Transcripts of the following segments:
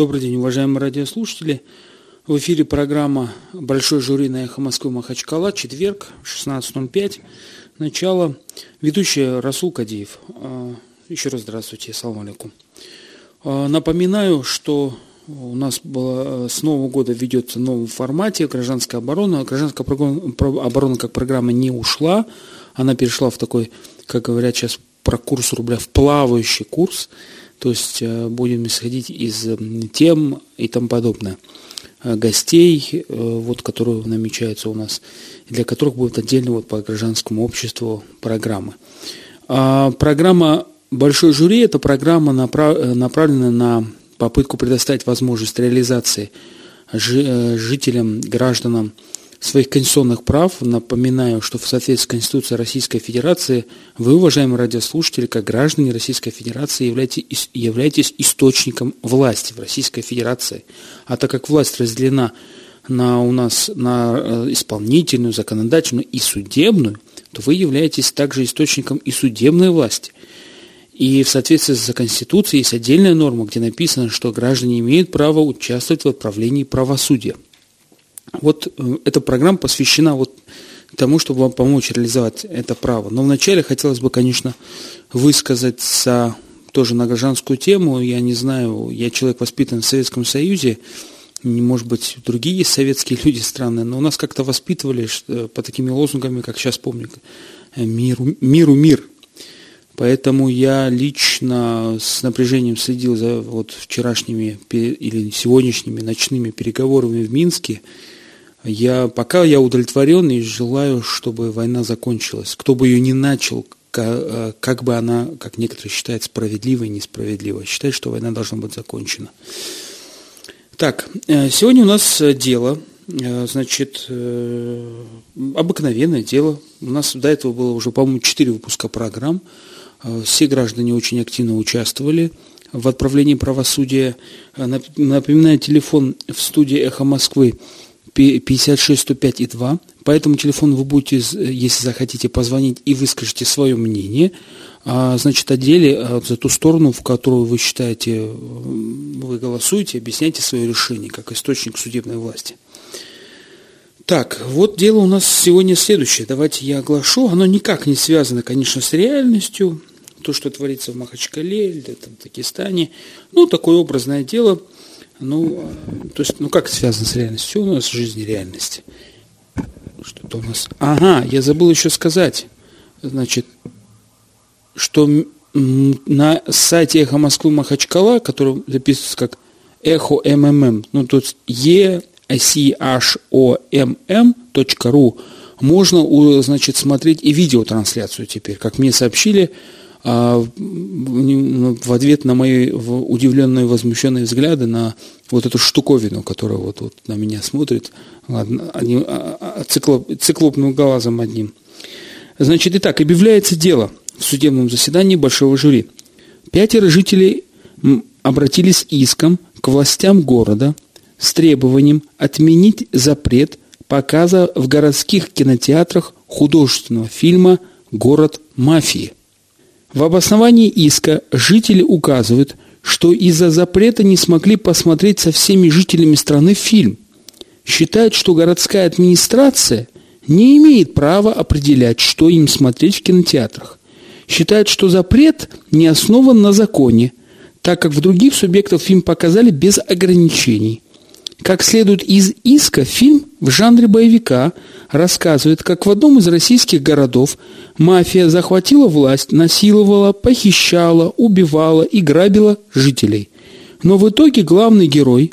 Добрый день, уважаемые радиослушатели. В эфире программа «Большой жюри на эхо Москвы Махачкала», четверг, 16.05, начало. Ведущая Расул Кадиев. А, еще раз здравствуйте, салам алейкум. А, напоминаю, что у нас было, с Нового года ведется в новом формате гражданская оборона. Гражданская оборона как программа не ушла, она перешла в такой, как говорят сейчас про курс рубля, в плавающий курс – то есть э, будем исходить из тем и тому подобное. Э, гостей, э, вот, которые намечаются у нас, для которых будет отдельно вот, по гражданскому обществу программы. А программа «Большой жюри» – это программа, направленная на попытку предоставить возможность реализации жителям, гражданам своих конституционных прав. Напоминаю, что в соответствии с Конституцией Российской Федерации вы, уважаемые радиослушатели, как граждане Российской Федерации, являетесь, являетесь источником власти в Российской Федерации. А так как власть разделена на, у нас на э, исполнительную, законодательную и судебную, то вы являетесь также источником и судебной власти. И в соответствии с Конституцией есть отдельная норма, где написано, что граждане имеют право участвовать в отправлении правосудия. Вот э, эта программа посвящена вот тому, чтобы вам помочь реализовать это право. Но вначале хотелось бы, конечно, высказаться тоже на гражданскую тему. Я не знаю, я человек воспитан в Советском Союзе, может быть, другие советские люди странные, но у нас как-то воспитывали по такими лозунгами, как сейчас помню, миру, миру мир. Поэтому я лично с напряжением следил за вот вчерашними или сегодняшними ночными переговорами в Минске, я, пока я удовлетворен и желаю, чтобы война закончилась. Кто бы ее не начал, как, как бы она, как некоторые считают, справедливой и несправедливой. Считаю, что война должна быть закончена. Так, э, сегодня у нас дело, э, значит, э, обыкновенное дело. У нас до этого было уже, по-моему, четыре выпуска программ. Все граждане очень активно участвовали в отправлении правосудия. Напоминаю, телефон в студии «Эхо Москвы» 56 105 и 2. По этому телефону вы будете, если захотите, позвонить и выскажите свое мнение. А, значит, о деле, а, за ту сторону, в которую вы считаете, вы голосуете, объясняйте свое решение, как источник судебной власти. Так, вот дело у нас сегодня следующее. Давайте я оглашу. Оно никак не связано, конечно, с реальностью. То, что творится в Махачкале в Дагестане. Ну, такое образное дело – ну, то есть, ну как связано с реальностью? Все у нас в жизни реальность. Что-то у нас... Ага, я забыл еще сказать. Значит, что на сайте Эхо Москвы Махачкала, который записывается как Эхо МММ, ну тут Е C H O M M .ru, можно, значит, смотреть и видеотрансляцию теперь. Как мне сообщили, в ответ на мои удивленные, возмущенные взгляды на вот эту штуковину, которая вот, вот на меня смотрит одним, а, а, циклоп, циклопным глазом одним. Значит, итак, объявляется дело в судебном заседании большого жюри. Пятеро жителей обратились иском к властям города с требованием отменить запрет показа в городских кинотеатрах художественного фильма «Город мафии». В обосновании иска жители указывают, что из-за запрета не смогли посмотреть со всеми жителями страны фильм. Считают, что городская администрация не имеет права определять, что им смотреть в кинотеатрах. Считают, что запрет не основан на законе, так как в других субъектах фильм показали без ограничений – как следует из иска, фильм в жанре боевика рассказывает, как в одном из российских городов мафия захватила власть, насиловала, похищала, убивала и грабила жителей. Но в итоге главный герой,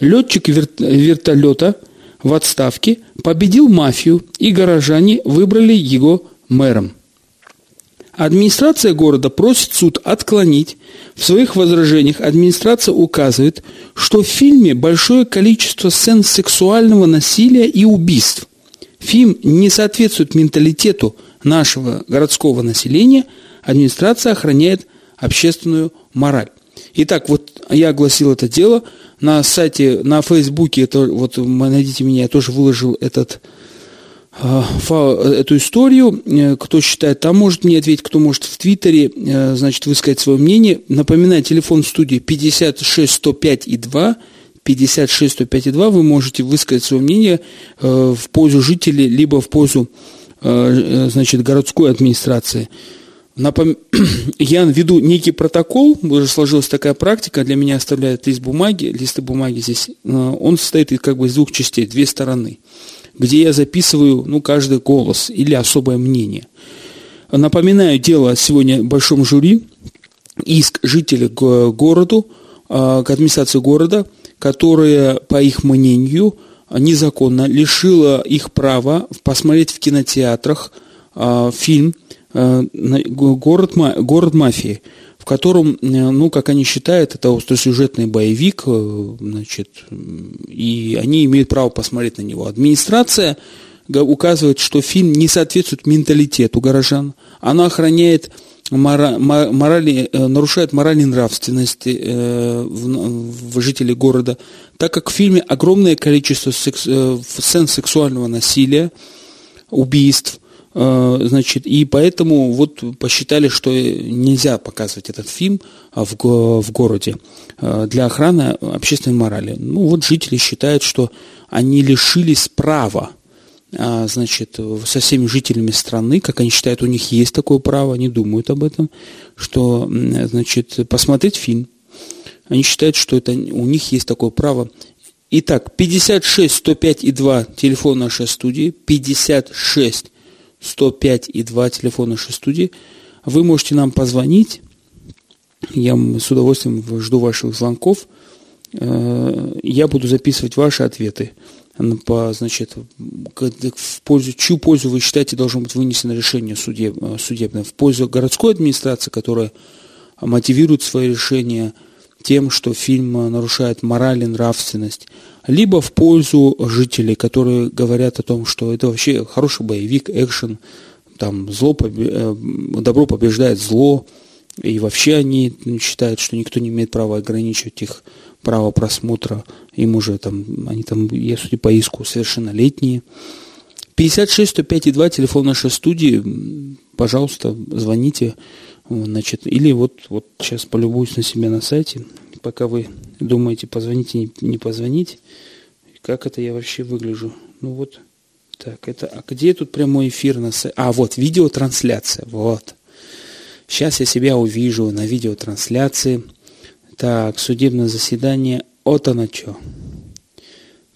летчик вертолета в отставке, победил мафию, и горожане выбрали его мэром. Администрация города просит суд отклонить. В своих возражениях администрация указывает, что в фильме большое количество сцен сексуального насилия и убийств. Фильм не соответствует менталитету нашего городского населения. Администрация охраняет общественную мораль. Итак, вот я огласил это дело. На сайте, на Фейсбуке, это, вот найдите меня, я тоже выложил этот эту историю. Кто считает, там может мне ответить, кто может в Твиттере, значит, высказать свое мнение. Напоминаю, телефон студии 56 105 и 2. 56 105 и 2 вы можете высказать свое мнение в пользу жителей, либо в пользу значит, городской администрации. Напом... Я веду некий протокол, уже сложилась такая практика, для меня оставляют лист бумаги, листы бумаги здесь, э, он состоит как бы из двух частей, две стороны, где я записываю ну, каждый голос или особое мнение. Напоминаю, дело сегодня в большом жюри, иск жителей к городу, э, к администрации города, которая, по их мнению, незаконно лишила их права посмотреть в кинотеатрах э, фильм – Э, город, город мафии, котором, э, ну, как они считают, это остросюжетный боевик, э, значит, и они имеют право посмотреть на него. Администрация указывает, что фильм не соответствует менталитету горожан, она охраняет морали, нарушает моральные нравственности в жителей города, так как в фильме огромное количество сцен сексуального насилия, убийств – Э, значит, и поэтому вот посчитали, что нельзя показывать этот фильм в, в городе э, для охраны общественной морали. Ну вот жители считают, что они лишились права а, значит, со всеми жителями страны, как они считают, у них есть такое право, они думают об этом, что, значит, посмотреть фильм. Они считают, что это у них есть такое право. Итак, 56 105 и 2 телефон нашей студии, 56 105 и 2 телефона нашей студии. Вы можете нам позвонить. Я с удовольствием жду ваших звонков. Э, я буду записывать ваши ответы по, значит, в пользу, чью пользу вы считаете должно быть вынесено решение судеб, судебное, в пользу городской администрации, которая мотивирует свои решения тем, что фильм нарушает мораль и нравственность, либо в пользу жителей, которые говорят о том, что это вообще хороший боевик, экшен, там зло, э, добро побеждает зло, и вообще они считают, что никто не имеет права ограничивать их право просмотра. Им уже там, они там, я судя по иску, совершеннолетние. 56 105 и 2, телефон нашей студии, пожалуйста, звоните. Значит, или вот, вот сейчас полюбуюсь на себя на сайте, пока вы думаете, позвонить и не позвонить, как это я вообще выгляжу. Ну вот, так, это, а где тут прямой эфир на сайте? А, вот, видеотрансляция, вот. Сейчас я себя увижу на видеотрансляции. Так, судебное заседание, вот оно что.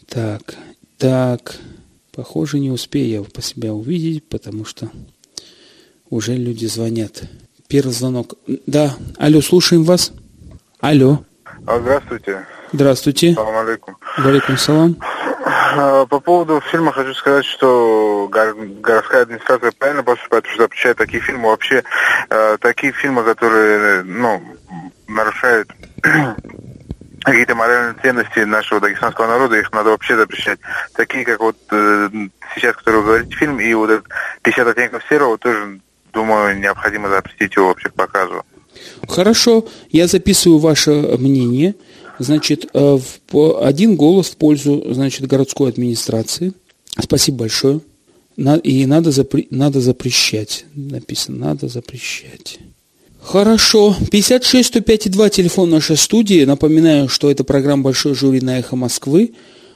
Так, так, похоже, не успею я по себя увидеть, потому что уже люди звонят. Первый звонок. Да, алло, слушаем вас. Алло. А, здравствуйте. Здравствуйте. Салам алейкум. Алейкум салам. А, по поводу фильма хочу сказать, что городская администрация правильно поступает, что запрещает такие фильмы. Вообще, э, такие фильмы, которые ну, нарушают какие-то моральные ценности нашего дагестанского народа, их надо вообще запрещать. Такие, как вот э, сейчас, которые вы говорите, фильм, и вот этот 50 оттенков серого, тоже, думаю, необходимо запретить его вообще к показу. Хорошо, я записываю ваше мнение. Значит, э, один голос в пользу, значит, городской администрации. Спасибо большое. И надо, запре- надо запрещать. Написано, надо запрещать. Хорошо. 56 105 2 телефон нашей студии. Напоминаю, что это программа «Большой жюри» на «Эхо Москвы».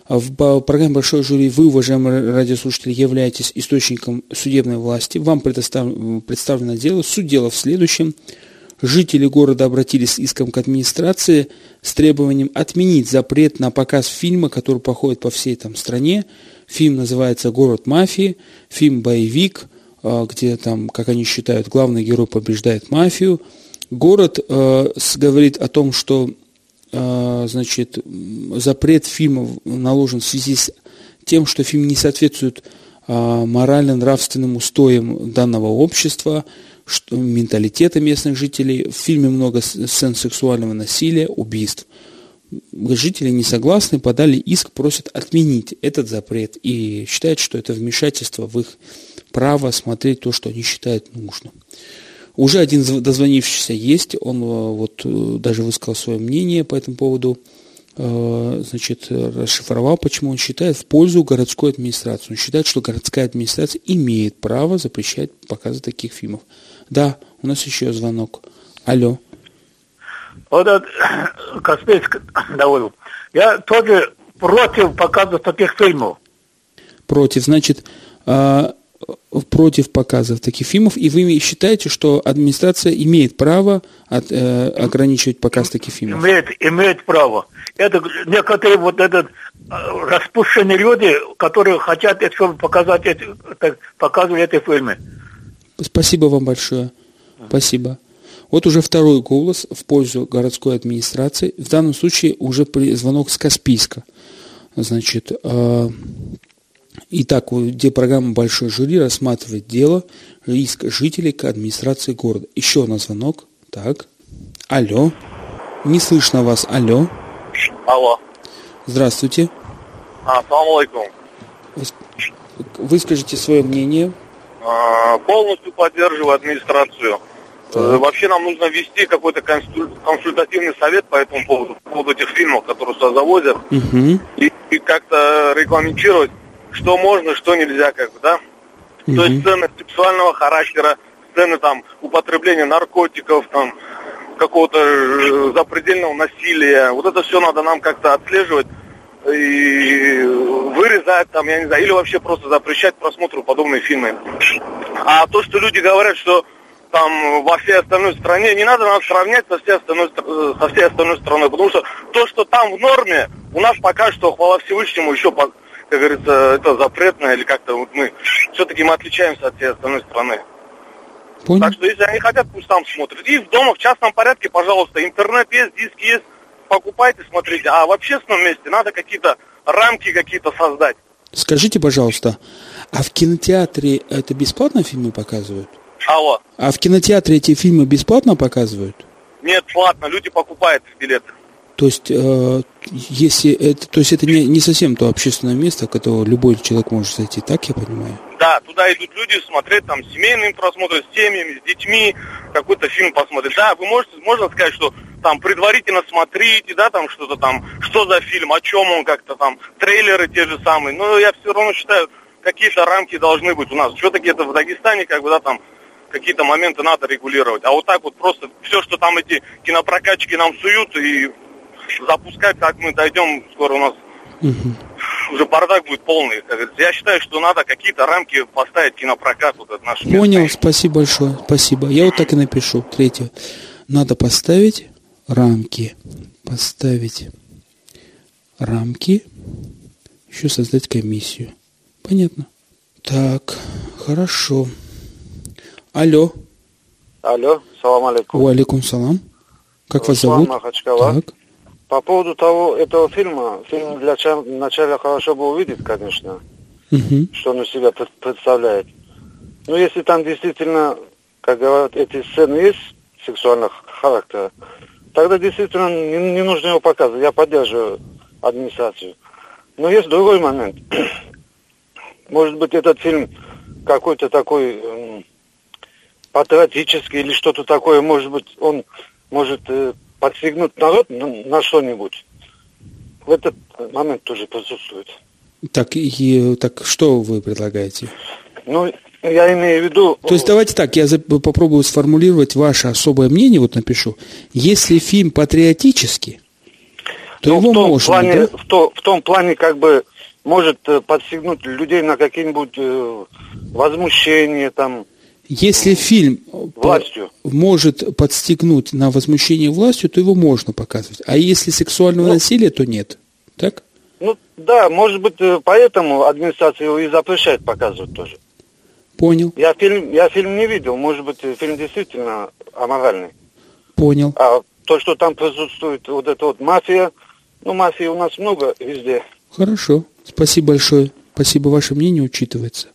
В программе «Большой жюри» вы, уважаемые радиослушатели, являетесь источником судебной власти. Вам предоставлено, дело. Суть дела в следующем – жители города обратились с иском к администрации с требованием отменить запрет на показ фильма, который проходит по всей там стране. Фильм называется «Город мафии», фильм «Боевик», а, где там, как они считают, главный герой побеждает мафию. Город э, говорит о том, что э, значит, запрет фильма наложен в связи с тем, что фильм не соответствует морально-нравственным устоям данного общества, что, менталитета местных жителей. В фильме много сцен сексуального насилия, убийств. Жители не согласны, подали иск, просят отменить этот запрет и считают, что это вмешательство в их право смотреть то, что они считают нужным. Уже один дозвонившийся есть, он э, вот э, даже высказал свое мнение по этому поводу. э, значит, расшифровал, почему он считает в пользу городской администрации. Он считает, что городская администрация имеет право запрещать показы таких фильмов. Да, у нас еще звонок. Алло. Вот это, Каспийск доволен. Я тоже против показа таких фильмов. Против, значит, э, против показов таких фильмов, и вы считаете, что администрация имеет право от, э, ограничивать показ таких фильмов? Имеет, имеет право. Это некоторые вот этот э, распущенные люди, которые хотят, чтобы показать эти, показывали эти фильмы. Спасибо вам большое. Спасибо. Вот уже второй голос в пользу городской администрации. В данном случае уже звонок с Каспийска. Значит, э, Итак, где программа «Большой жюри» рассматривает дело риск жителей к администрации города. Еще на звонок. Так. Алло. Не слышно вас. Алло. Алло. Здравствуйте. Ассаламу алейкум. Выскажите свое мнение. А, полностью поддерживаю администрацию. Так. Э, вообще нам нужно вести какой-то консультативный совет по этому поводу, по поводу этих фильмов, которые сюда завозят, угу. и, и как-то регламентировать что можно, что нельзя, как бы, да? Mm-hmm. То есть сцены сексуального характера, сцены там употребления наркотиков, там какого-то э, запредельного насилия. Вот это все надо нам как-то отслеживать и вырезать там, я не знаю, или вообще просто запрещать просмотру подобные фильмы. А то, что люди говорят, что там во всей остальной стране, не надо нас сравнять со всей остальной, э, со всей остальной страной, потому что то, что там в норме, у нас пока что, хвала Всевышнему, еще как говорится, это запретно, или как-то вот мы, все-таки мы отличаемся от всей остальной страны. Понял. Так что если они хотят, пусть там смотрят. И в дома в частном порядке, пожалуйста, интернет есть, диски есть, покупайте, смотрите. А в общественном месте надо какие-то рамки какие-то создать. Скажите, пожалуйста, а в кинотеатре это бесплатно фильмы показывают? Алло. А в кинотеатре эти фильмы бесплатно показывают? Нет, платно, люди покупают билеты. То есть, э, если это, то есть это не, не совсем то общественное место, которое любой человек может зайти, так я понимаю? Да, туда идут люди смотреть там семейные просмотры с семьями, с детьми, какой-то фильм посмотреть. Да, вы можете, можно сказать, что там предварительно смотрите, да, там что-то там, что за фильм, о чем он как-то там, трейлеры те же самые. Но я все равно считаю, какие-то рамки должны быть у нас. Все-таки это в Дагестане, как бы, да, там какие-то моменты надо регулировать. А вот так вот просто все, что там эти кинопрокатчики нам суют и запускать, как мы дойдем, скоро у нас угу. уже бардак будет полный. Я считаю, что надо какие-то рамки поставить кинопрокат. Вот это наш Понял, место. спасибо большое, спасибо. Я вот так и напишу. Третье. Надо поставить рамки. Поставить рамки. Еще создать комиссию. Понятно. Так, хорошо. Алло. Алло, салам алейкум. Уалейкум салам. Как вас зовут? Махачкала. Так. По поводу того этого фильма, фильм для начала хорошо бы увидеть, конечно, угу. что он из себя представляет. Но если там действительно, как говорят, эти сцены есть сексуального характера, тогда действительно не, не нужно его показывать. Я поддерживаю администрацию. Но есть другой момент. Может быть, этот фильм какой-то такой э, патриотический или что-то такое, может быть, он может э, подстегнуть народ на, на что-нибудь, в этот момент тоже присутствует. Так, и, так что вы предлагаете? Ну, я имею в виду... То есть давайте так, я попробую сформулировать ваше особое мнение, вот напишу. Если фильм патриотический, то ну, его в том можно, плане, да? в, то, в том плане как бы может э, подстегнуть людей на какие-нибудь э, возмущения там, если фильм властью. может подстегнуть на возмущение властью, то его можно показывать. А если сексуального ну, насилия, то нет. Так? Ну да, может быть, э, поэтому администрация его и запрещает показывать тоже. Понял. Я фильм, я фильм не видел, может быть, э, фильм действительно аморальный. Понял. А то, что там присутствует вот эта вот мафия, ну мафии у нас много везде. Хорошо, спасибо большое. Спасибо, ваше мнение учитывается.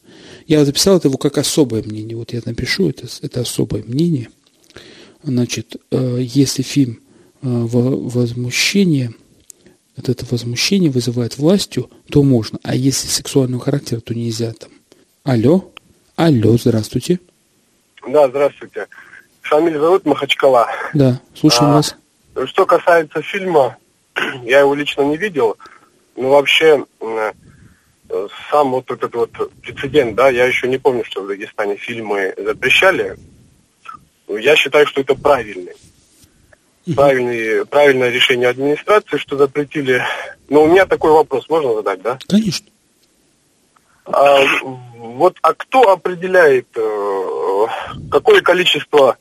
Я записал это его как особое мнение. Вот я напишу, это, это особое мнение. Значит, э, если фильм э, возмущение, вот это возмущение вызывает властью, то можно. А если сексуального характера, то нельзя там. Алло? Алло, здравствуйте. Да, здравствуйте. Шамиль зовут Махачкала. Да, слушаем а, вас. Что касается фильма, я его лично не видел, но вообще э, сам вот этот вот прецедент, да, я еще не помню, что в Дагестане фильмы запрещали. Я считаю, что это правильный. Правильный, правильное решение администрации, что запретили. Но у меня такой вопрос можно задать, да? Конечно. А, вот, а кто определяет, э, какое количество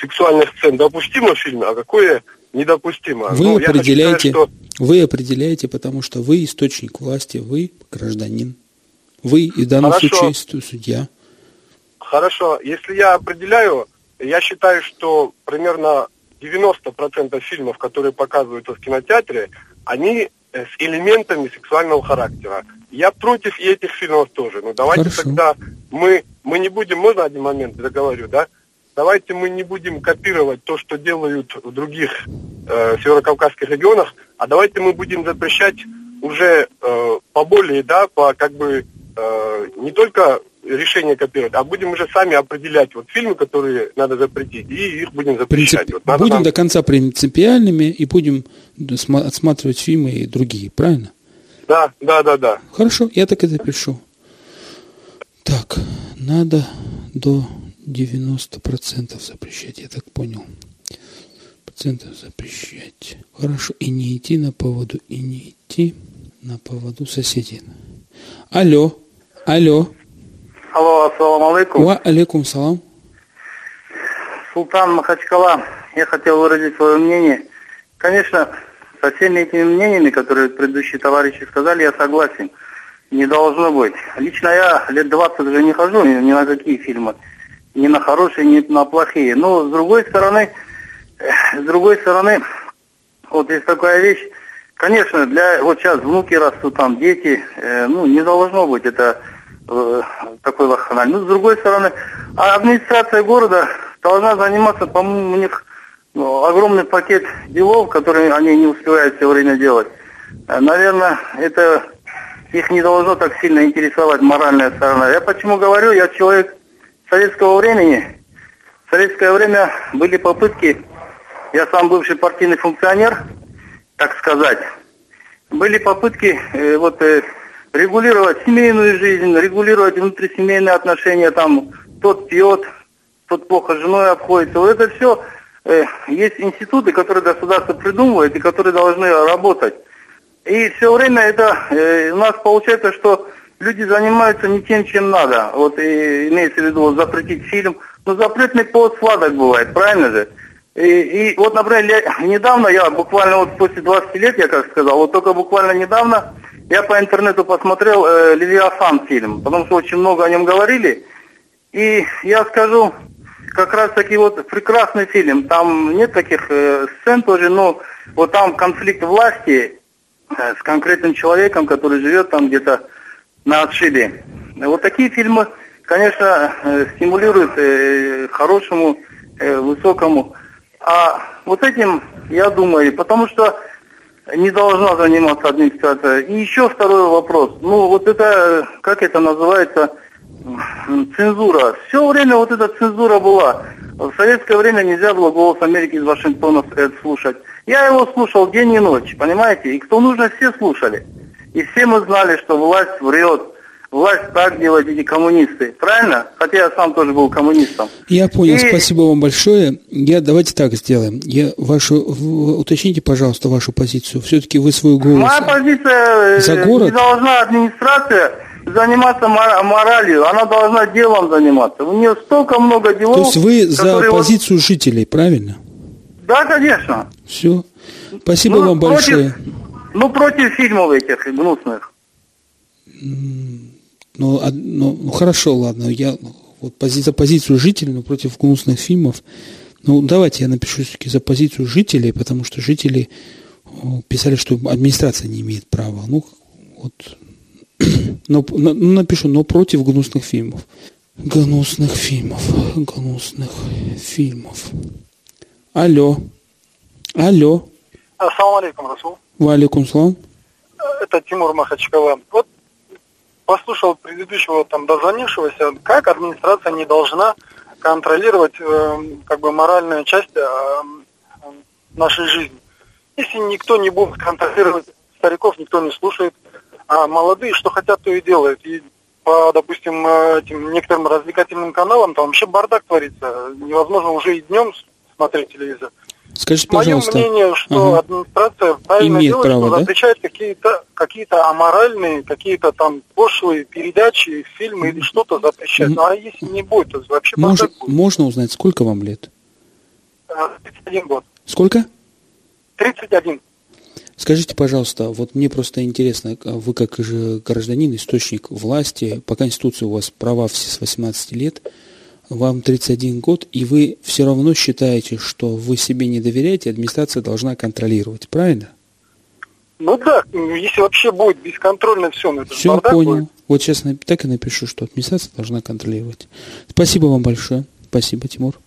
сексуальных сцен допустимо в фильме, а какое недопустимо? Вы ну, определяете, сказать, что... вы определяете, потому что вы источник власти, вы гражданин, вы и в данном Хорошо. случае судья. Хорошо, если я определяю, я считаю, что примерно 90% фильмов, которые показываются в кинотеатре, они э, с элементами сексуального характера. Я против и этих фильмов тоже. Но давайте Хорошо. тогда мы, мы не будем, можно один момент договорю, да? Давайте мы не будем копировать то, что делают в других э, северокавказских регионах, а давайте мы будем запрещать уже э, поболее, да, по как бы э, не только решение копировать, а будем уже сами определять вот фильмы, которые надо запретить, и их будем запрещать. Принцип... Вот будем нам... до конца принципиальными и будем отсматривать фильмы и другие, правильно? Да, да, да, да. Хорошо, я так и запишу. Так, надо до 90% запрещать, я так понял. Процентов запрещать. Хорошо, и не идти на поводу, и не идти на поводу соседей. Алло, алло. Алло, ассаламу алейкум. Ва алейкум салам. Султан Махачкала. Я хотел выразить свое мнение. Конечно, со всеми этими мнениями, которые предыдущие товарищи сказали, я согласен. Не должно быть. Лично я лет 20 уже не хожу ни на какие фильмы. Ни на хорошие, ни на плохие. Но с другой стороны, с другой стороны, вот есть такая вещь, конечно, для вот сейчас внуки растут, там дети, э, ну не должно быть это Э, такой вахханаль. Ну, с другой стороны, а администрация города должна заниматься, по-моему, у них ну, огромный пакет делов, которые они не успевают все время делать. Э, наверное, это их не должно так сильно интересовать моральная сторона. Я почему говорю, я человек советского времени. В советское время были попытки, я сам бывший партийный функционер, так сказать, были попытки э, вот э, регулировать семейную жизнь, регулировать внутрисемейные отношения, там, тот пьет, тот плохо с женой обходится. Вот это все э, есть институты, которые государство придумывает и которые должны работать. И все время это э, у нас получается, что люди занимаются не тем, чем надо. Вот и, имеется в виду вот, запретить фильм. Но запретный повод сладок бывает, правильно же? И, и вот, например, я, недавно я буквально вот после 20 лет, я как сказал, вот только буквально недавно я по интернету посмотрел э, «Левиафан» фильм, потому что очень много о нем говорили. И я скажу, как раз таки вот прекрасный фильм. Там нет таких э, сцен тоже, но вот там конфликт власти э, с конкретным человеком, который живет там где-то на отшибе. Вот такие фильмы, конечно, э, стимулируют э, хорошему, э, высокому. А вот этим, я думаю, потому что не должна заниматься администрация. И еще второй вопрос. Ну, вот это, как это называется, цензура. Все время вот эта цензура была. В советское время нельзя было «Голос Америки» из Вашингтона слушать. Я его слушал день и ночь, понимаете? И кто нужно, все слушали. И все мы знали, что власть врет власть так делает эти коммунисты. Правильно? Хотя я сам тоже был коммунистом. Я понял, И... спасибо вам большое. Я давайте так сделаем. Я вашу уточните, пожалуйста, вашу позицию. Все-таки вы свою голос. Моя позиция за город? не должна администрация заниматься моралью, она должна делом заниматься. У нее столько много делов. То есть вы за позицию вот... жителей, правильно? Да, конечно. Все. Спасибо ну, вам против, большое. Ну, против фильмов этих гнусных. Ну, ну, ну хорошо, ладно, я вот пози, за позицию жителей, но против гнусных фильмов. Ну, давайте я напишу все-таки за позицию жителей, потому что жители писали, что администрация не имеет права. Ну, вот. Но, ну, напишу, но против гнусных фильмов. Гнусных фильмов. Гнусных фильмов. Алло. Алло. Ассаламу алейкум, Расул. Ва алейкум салам. Это Тимур Махачкала. Вот послушал предыдущего там дозвонившегося, как администрация не должна контролировать э, как бы моральную часть э, нашей жизни. Если никто не будет контролировать стариков, никто не слушает, а молодые, что хотят, то и делают. И по, допустим, э, этим некоторым развлекательным каналам там вообще бардак творится. Невозможно уже и днем смотреть телевизор. Скажите, пожалуйста. Мое мнение, что ага. администрация правильно Имеет делает, право, что запрещает да? какие-то какие-то аморальные, какие-то там пошлые передачи, фильмы или что-то запрещать. Ну а если не будет, то вообще Мож, будет. Можно узнать, сколько вам лет? 31 э, год. Сколько? 31. Скажите, пожалуйста, вот мне просто интересно, вы как же гражданин, источник власти, по Конституции у вас права все с 18 лет, вам 31 год, и вы все равно считаете, что вы себе не доверяете, администрация должна контролировать, правильно? Ну да, если вообще будет бесконтрольно все, ну это Все, понял. Будет. Вот сейчас так и напишу, что администрация должна контролировать. Спасибо вам большое. Спасибо, Тимур.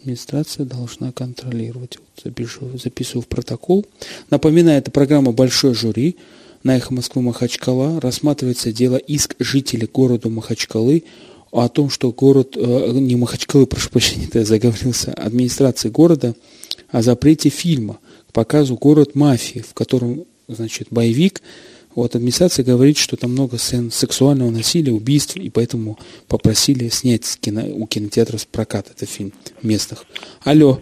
Администрация должна контролировать. Вот запишу, записываю в протокол. Напоминаю, это программа «Большой жюри» на «Эхо Москвы Махачкала». Рассматривается дело иск жителей города Махачкалы о том, что город, э, не Махачкалы, прошу прощения, я заговорился, администрации города о запрете фильма к показу «Город мафии», в котором, значит, боевик, вот администрация говорит, что там много сцен сексуального насилия, убийств, и поэтому попросили снять с кино, у кинотеатров с прокат этот фильм местных. Алло.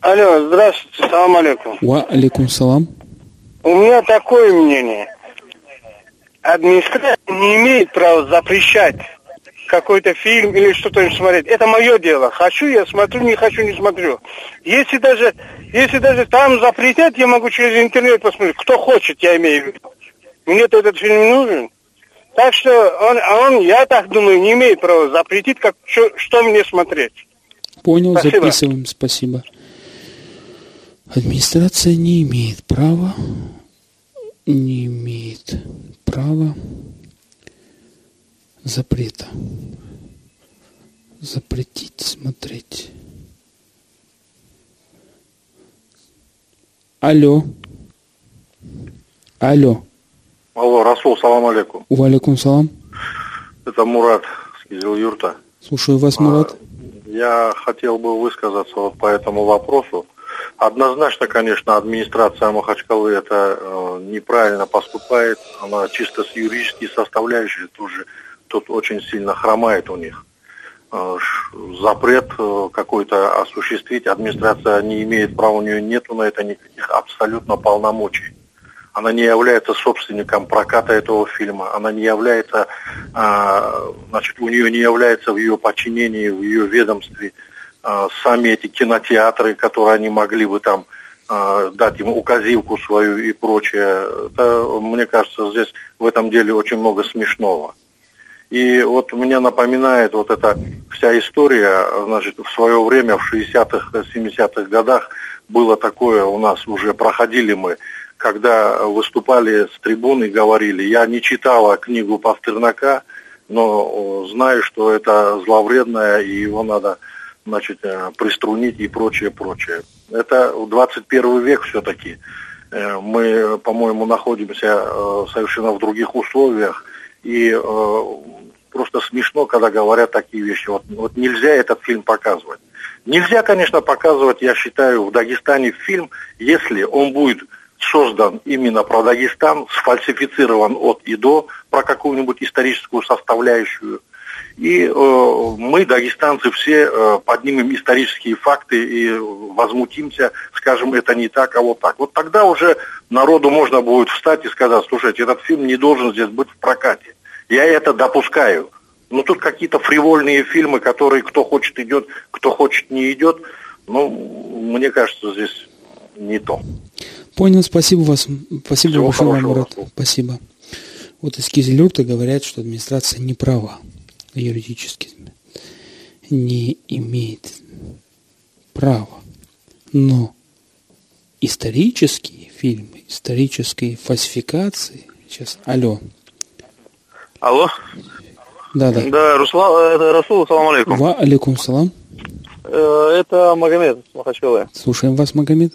Алло, здравствуйте, салам алейкум. Ва алейкум салам. У меня такое мнение. Администрация не имеет права запрещать какой-то фильм или что-то смотреть. Это мое дело. Хочу я смотрю, не хочу не смотрю. Если даже, если даже там запретят, я могу через интернет посмотреть. Кто хочет, я имею в виду. Мне-то этот фильм не нужен. Так что он, а он, я так думаю, не имеет права запретить, как, что, что мне смотреть. Понял, спасибо. записываем, спасибо. Администрация не имеет права, не имеет права запрета. Запретить смотреть. Алло. Алло. Алло, Расул, салам алейкум. Валикум салам. Это Мурат с юрта Слушаю вас, Мурат. А, я хотел бы высказаться вот по этому вопросу. Однозначно, конечно, администрация Махачкалы это э, неправильно поступает. Она чисто с юридической составляющей тоже тут очень сильно хромает у них. Э, запрет э, какой-то осуществить администрация не имеет права, у нее нету на это никаких абсолютно полномочий. Она не является собственником проката этого фильма, она не является, а, значит, у нее не является в ее подчинении, в ее ведомстве сами эти кинотеатры, которые они могли бы там дать ему указивку свою и прочее. Это, мне кажется, здесь в этом деле очень много смешного. И вот мне напоминает вот эта вся история, значит, в свое время, в 60-х, 70-х годах было такое у нас, уже проходили мы, когда выступали с трибуны, говорили, я не читала книгу Пастернака, но знаю, что это зловредное, и его надо значит, э, приструнить и прочее, прочее. Это 21 век все-таки. Э, мы, по-моему, находимся э, совершенно в других условиях, и просто смешно, когда говорят такие вещи. Вот, вот нельзя этот фильм показывать. Нельзя, конечно, показывать, я считаю, в Дагестане фильм, если он будет создан именно про Дагестан, сфальсифицирован от и до, про какую-нибудь историческую составляющую. И э, мы, дагестанцы, все э, поднимем исторические факты и возмутимся, скажем, это не так, а вот так. Вот тогда уже народу можно будет встать и сказать, слушайте, этот фильм не должен здесь быть в прокате. Я это допускаю. Но тут какие-то фривольные фильмы, которые кто хочет идет, кто хочет не идет. Ну, мне кажется, здесь не то. Понял, спасибо вас. Спасибо Всего большое вам, Мурат. Спасибо. Вот из Кизелюрта говорят, что администрация не права юридически. Не имеет права. Но исторические фильмы, исторические фальсификации, сейчас, алло, Алло. Да, да. Да, Руслан, это Расул, салам алейкум. Ва алейкум салам. Это Магомед Махачкалы. Слушаем вас, Магомед.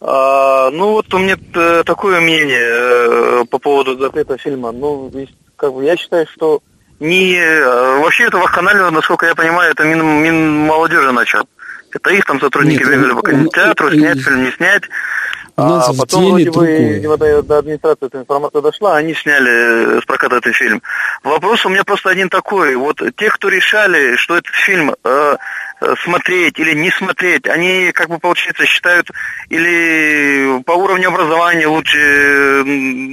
А, ну вот у меня такое мнение э, по поводу запрета фильма. Ну, как бы я считаю, что не э, вообще это в канале, насколько я понимаю, это мин, мин молодежи начал Это их там сотрудники Нет, бегали по кинотеатру, снять фильм, не снять. У нас а в потом деле вроде бы, до, до администрации эта информация дошла, они сняли с проката этот фильм. Вопрос у меня просто один такой. Вот те, кто решали, что этот фильм э, смотреть или не смотреть, они, как бы, получается, считают или по уровню образования лучше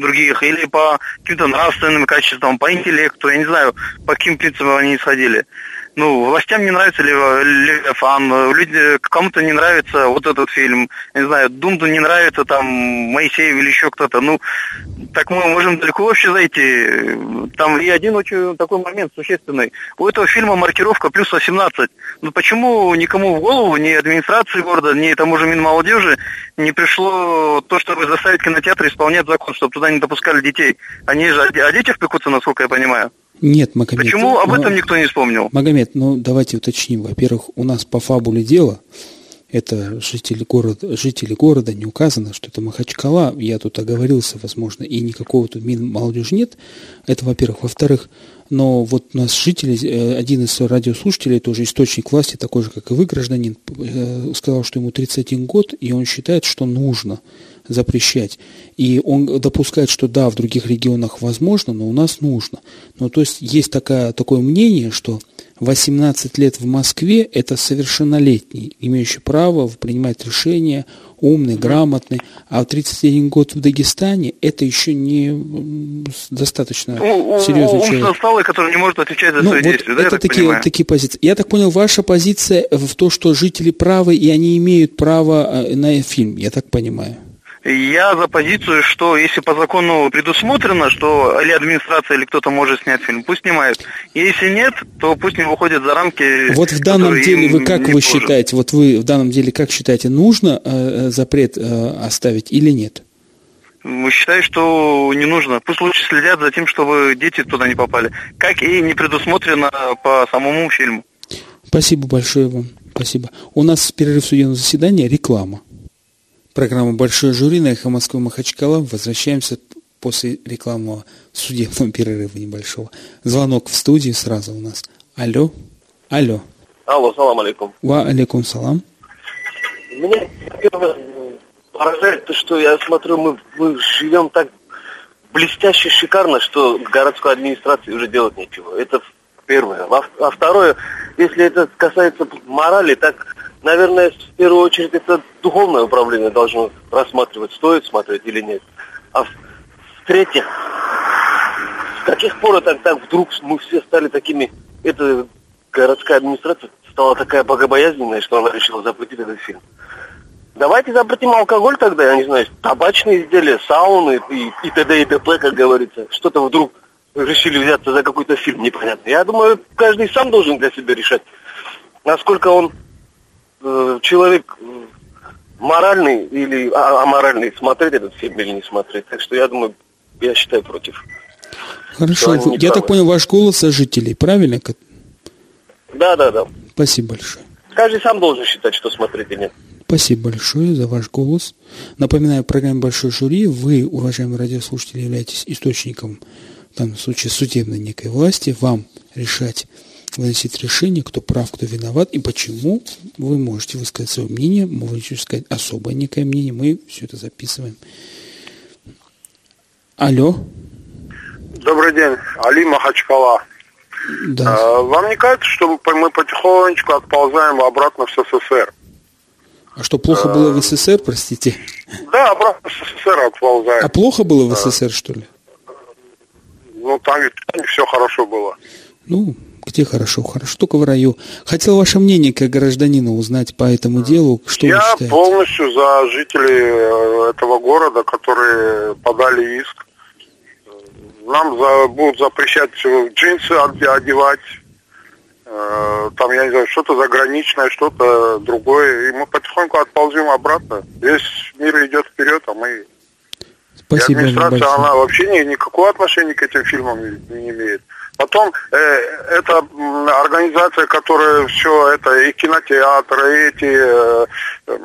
других, или по каким-то нравственным качествам, по интеллекту, я не знаю, по каким принципам они исходили ну, властям не нравится Левиафан, люди, кому-то не нравится вот этот фильм, не знаю, Думду не нравится там Моисеев или еще кто-то, ну, так мы можем далеко вообще зайти. Там и один очень такой момент существенный. У этого фильма маркировка плюс 18. Ну, почему никому в голову, ни администрации города, ни тому же Минмолодежи не пришло то, чтобы заставить кинотеатры исполнять закон, чтобы туда не допускали детей? Они же о детях пекутся, насколько я понимаю. Нет, Магомед. Почему об этом ну, никто не вспомнил? Магомед, ну давайте уточним. Во-первых, у нас по фабуле дела, это жители города, жители города, не указано, что это Махачкала. Я тут оговорился, возможно, и никакого тут мин молодежи нет. Это, во-первых. Во-вторых, но вот у нас жители, э, один из радиослушателей, тоже источник власти, такой же, как и вы, гражданин, э, сказал, что ему 31 год, и он считает, что нужно запрещать. И он допускает, что да, в других регионах возможно, но у нас нужно. Ну, то есть есть такая, такое мнение, что 18 лет в Москве – это совершеннолетний, имеющий право принимать решения, умный, грамотный, а 31 год в Дагестане – это еще не достаточно ну, серьезный ум, человек. Усталый, который не может отвечать за ну, свои вот действия, да, это такие, такие позиции. Я так понял, ваша позиция в то, что жители правы, и они имеют право э, на фильм, я так понимаю. Я за позицию, что если по закону предусмотрено, что или администрация, или кто-то может снять фильм, пусть снимает. Если нет, то пусть не выходит за рамки. Вот в данном деле вы как вы считаете, вот вы в данном деле как считаете, нужно э, запрет э, оставить или нет? Считаю, что не нужно. Пусть лучше следят за тем, чтобы дети туда не попали. Как и не предусмотрено по самому фильму. Спасибо большое вам. Спасибо. У нас перерыв судебного заседания, реклама. Программа «Большое жюри» на «Эхо Москвы» Махачкала. Возвращаемся после рекламного судебного перерыва небольшого. Звонок в студию сразу у нас. Алло. Алло. Алло, салам алейкум. Ва алейкум салам. Меня поражает то, что я смотрю, мы, мы живем так блестяще, шикарно, что городской администрации уже делать нечего. Это первое. А, а второе, если это касается морали, так наверное, в первую очередь это духовное управление должно рассматривать, стоит смотреть или нет. А в-третьих, с каких пор это так вдруг мы все стали такими, это городская администрация стала такая богобоязненная, что она решила запретить этот фильм. Давайте запретим алкоголь тогда, я не знаю, табачные изделия, сауны и, и т.д. и т.п., как говорится. Что-то вдруг решили взяться за какой-то фильм непонятный. Я думаю, каждый сам должен для себя решать, насколько он Э, человек э, моральный или а, аморальный смотреть этот фильм или не смотреть. Так что я думаю, я считаю против. Хорошо. Я правы. так понял, ваш голос жителей, правильно? Да, да, да. Спасибо большое. Каждый сам должен считать, что смотреть или нет. Спасибо большое за ваш голос. Напоминаю, программе «Большой жюри» вы, уважаемые радиослушатели, являетесь источником, в данном случае, судебной некой власти. Вам решать, выносить решение, кто прав, кто виноват и почему. Вы можете высказать свое мнение, можете сказать особое некое мнение. Мы все это записываем. Алло. Добрый день. Али Махачкала. Да. А, вам не кажется, что мы потихонечку отползаем обратно в СССР? А что, плохо а, было в СССР, простите? Да, обратно в СССР отползаем. А плохо было в СССР, что ли? Ну, там ведь все хорошо было. Ну, где хорошо? Хорошо только в раю. Хотел ваше мнение как гражданина узнать по этому делу. Что Я вы считаете? полностью за жителей э, этого города, которые подали иск. Нам за, будут запрещать джинсы одевать, э, там, я не знаю, что-то заграничное, что-то другое. И мы потихоньку отползем обратно. Весь мир идет вперед, а мы... Спасибо и администрация, она вообще ни, никакого отношения к этим фильмам не имеет. Потом э, это организация, которая все это и кинотеатры, и эти э, э,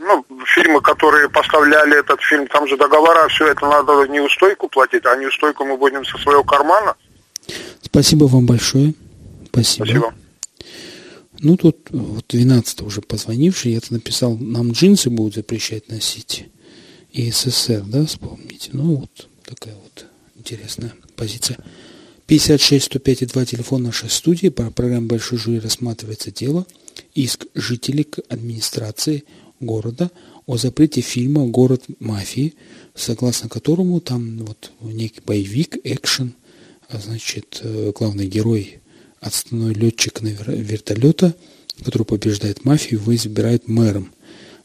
ну, фильмы, которые поставляли этот фильм, там же договора, все это надо неустойку платить, а неустойку мы будем со своего кармана. Спасибо вам большое. Спасибо. Спасибо. Ну, тут вот 12 уже позвонивший, я это написал, нам джинсы будут запрещать носить. И СССР, да, вспомните. Ну, вот такая вот интересная позиция. 56 105 и 2 телефон нашей студии. По программе «Большой жюри» рассматривается дело. Иск жителей к администрации города о запрете фильма «Город мафии», согласно которому там вот некий боевик, экшен, а значит, э, главный герой, отставной летчик вертолета, который побеждает мафию, его избирают мэром.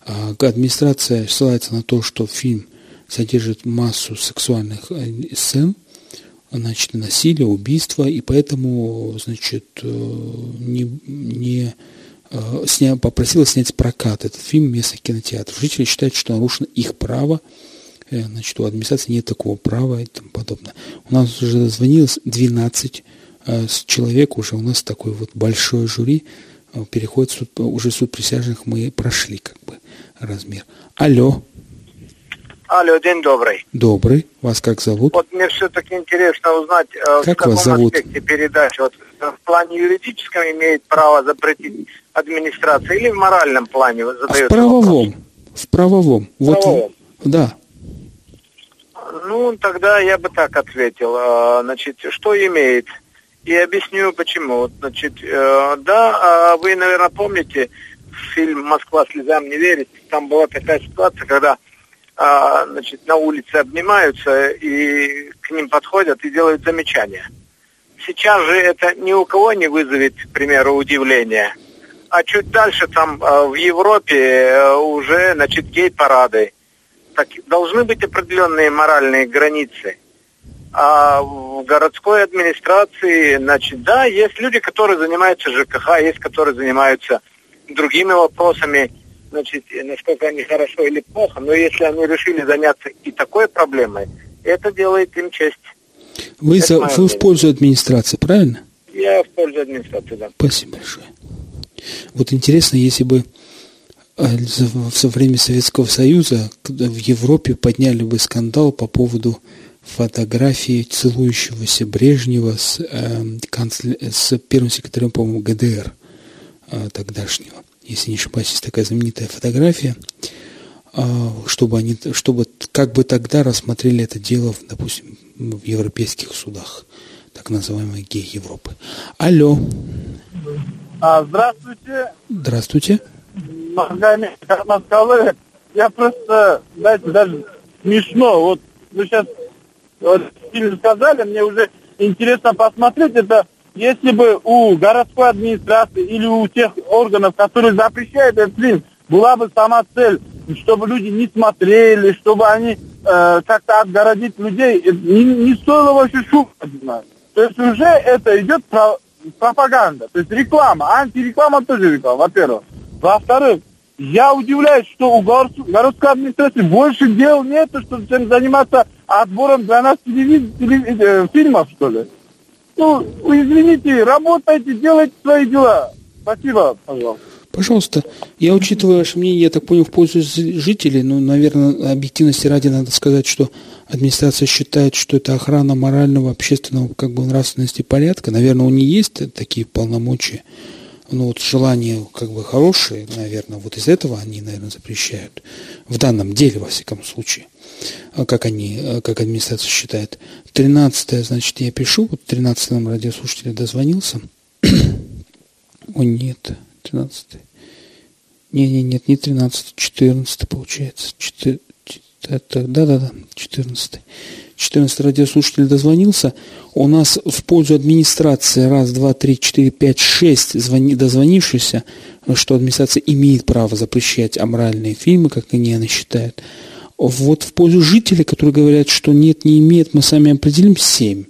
А администрация ссылается на то, что фильм содержит массу сексуальных э, сцен, значит, насилия, убийства, и поэтому, значит, э, не, не Э, сня, попросила снять с проката этот фильм вместо кинотеатра. Жители считают, что нарушено их право, э, значит, у администрации нет такого права и тому подобное. У нас уже дозвонилось 12 э, человек, уже у нас такой вот большой жюри, переходит суд, уже суд присяжных мы прошли как бы размер. Алло. Алло, день добрый. Добрый. Вас как зовут? Вот мне все-таки интересно узнать, как в каком вас зовут? аспекте передачи. Вот в плане юридическом имеет право запретить администрация или в моральном плане задается В правовом. Вопрос? В правовом. Вот, правовом. Да. Ну, тогда я бы так ответил. А, значит, что имеет? И объясню почему. Значит, э, да, а вы, наверное, помните фильм «Москва слезам не верит». Там была такая ситуация, когда а, значит, на улице обнимаются и к ним подходят и делают замечания. Сейчас же это ни у кого не вызовет, к примеру, удивления – а чуть дальше там э, в Европе э, уже, значит, гей-парады. Так, должны быть определенные моральные границы. А в городской администрации, значит, да, есть люди, которые занимаются ЖКХ, есть, которые занимаются другими вопросами, значит, насколько они хорошо или плохо, но если они решили заняться и такой проблемой, это делает им честь. Вы, за, вы в пользу администрации, правильно? Я в пользу администрации, да. Спасибо большое. Вот интересно, если бы э, во время Советского Союза в Европе подняли бы скандал по поводу фотографии целующегося Брежнева с, э, канцлер, с первым секретарем, по-моему, ГДР э, тогдашнего. Если не ошибаюсь, есть такая знаменитая фотография, э, чтобы они, чтобы как бы тогда рассмотрели это дело, допустим, в европейских судах, так называемой гей Европы. Алло. А, здравствуйте. Здравствуйте. Магомед Кармаскалы. Я просто, знаете, даже смешно. Вот вы сейчас вот, сказали, мне уже интересно посмотреть. Это если бы у городской администрации или у тех органов, которые запрещают этот фильм, была бы сама цель, чтобы люди не смотрели, чтобы они э, как-то отгородить людей, не, не стоило вообще шума. То есть уже это идет про пропаганда, то есть реклама, антиреклама тоже реклама, во-первых. Во-вторых, я удивляюсь, что у городской администрации больше дел нет, чтобы чем заниматься отбором для нас телевиз... телевиз... Э, фильмов, что ли. Ну, извините, работайте, делайте свои дела. Спасибо, пожалуйста. Пожалуйста, я учитываю ваше мнение, я так понял, в пользу жителей, но, наверное, объективности ради надо сказать, что администрация считает, что это охрана морального, общественного, как бы нравственности порядка. Наверное, у нее есть такие полномочия, но вот желания как бы хорошие, наверное, вот из этого они, наверное, запрещают. В данном деле, во всяком случае. А как они, а как администрация считает. Тринадцатое, значит, я пишу, вот тринадцатый номер радиослушателя дозвонился. О, нет, тринадцатый. Не, не, нет, не 13, 14 получается. 4, это, да-да-да, 14. 14 радиослушатель дозвонился. У нас в пользу администрации раз, два, три, четыре, пять, шесть звони, дозвонившихся, что администрация имеет право запрещать аморальные фильмы, как они, они считают. Вот в пользу жителей, которые говорят, что нет, не имеет, мы сами определим, семь.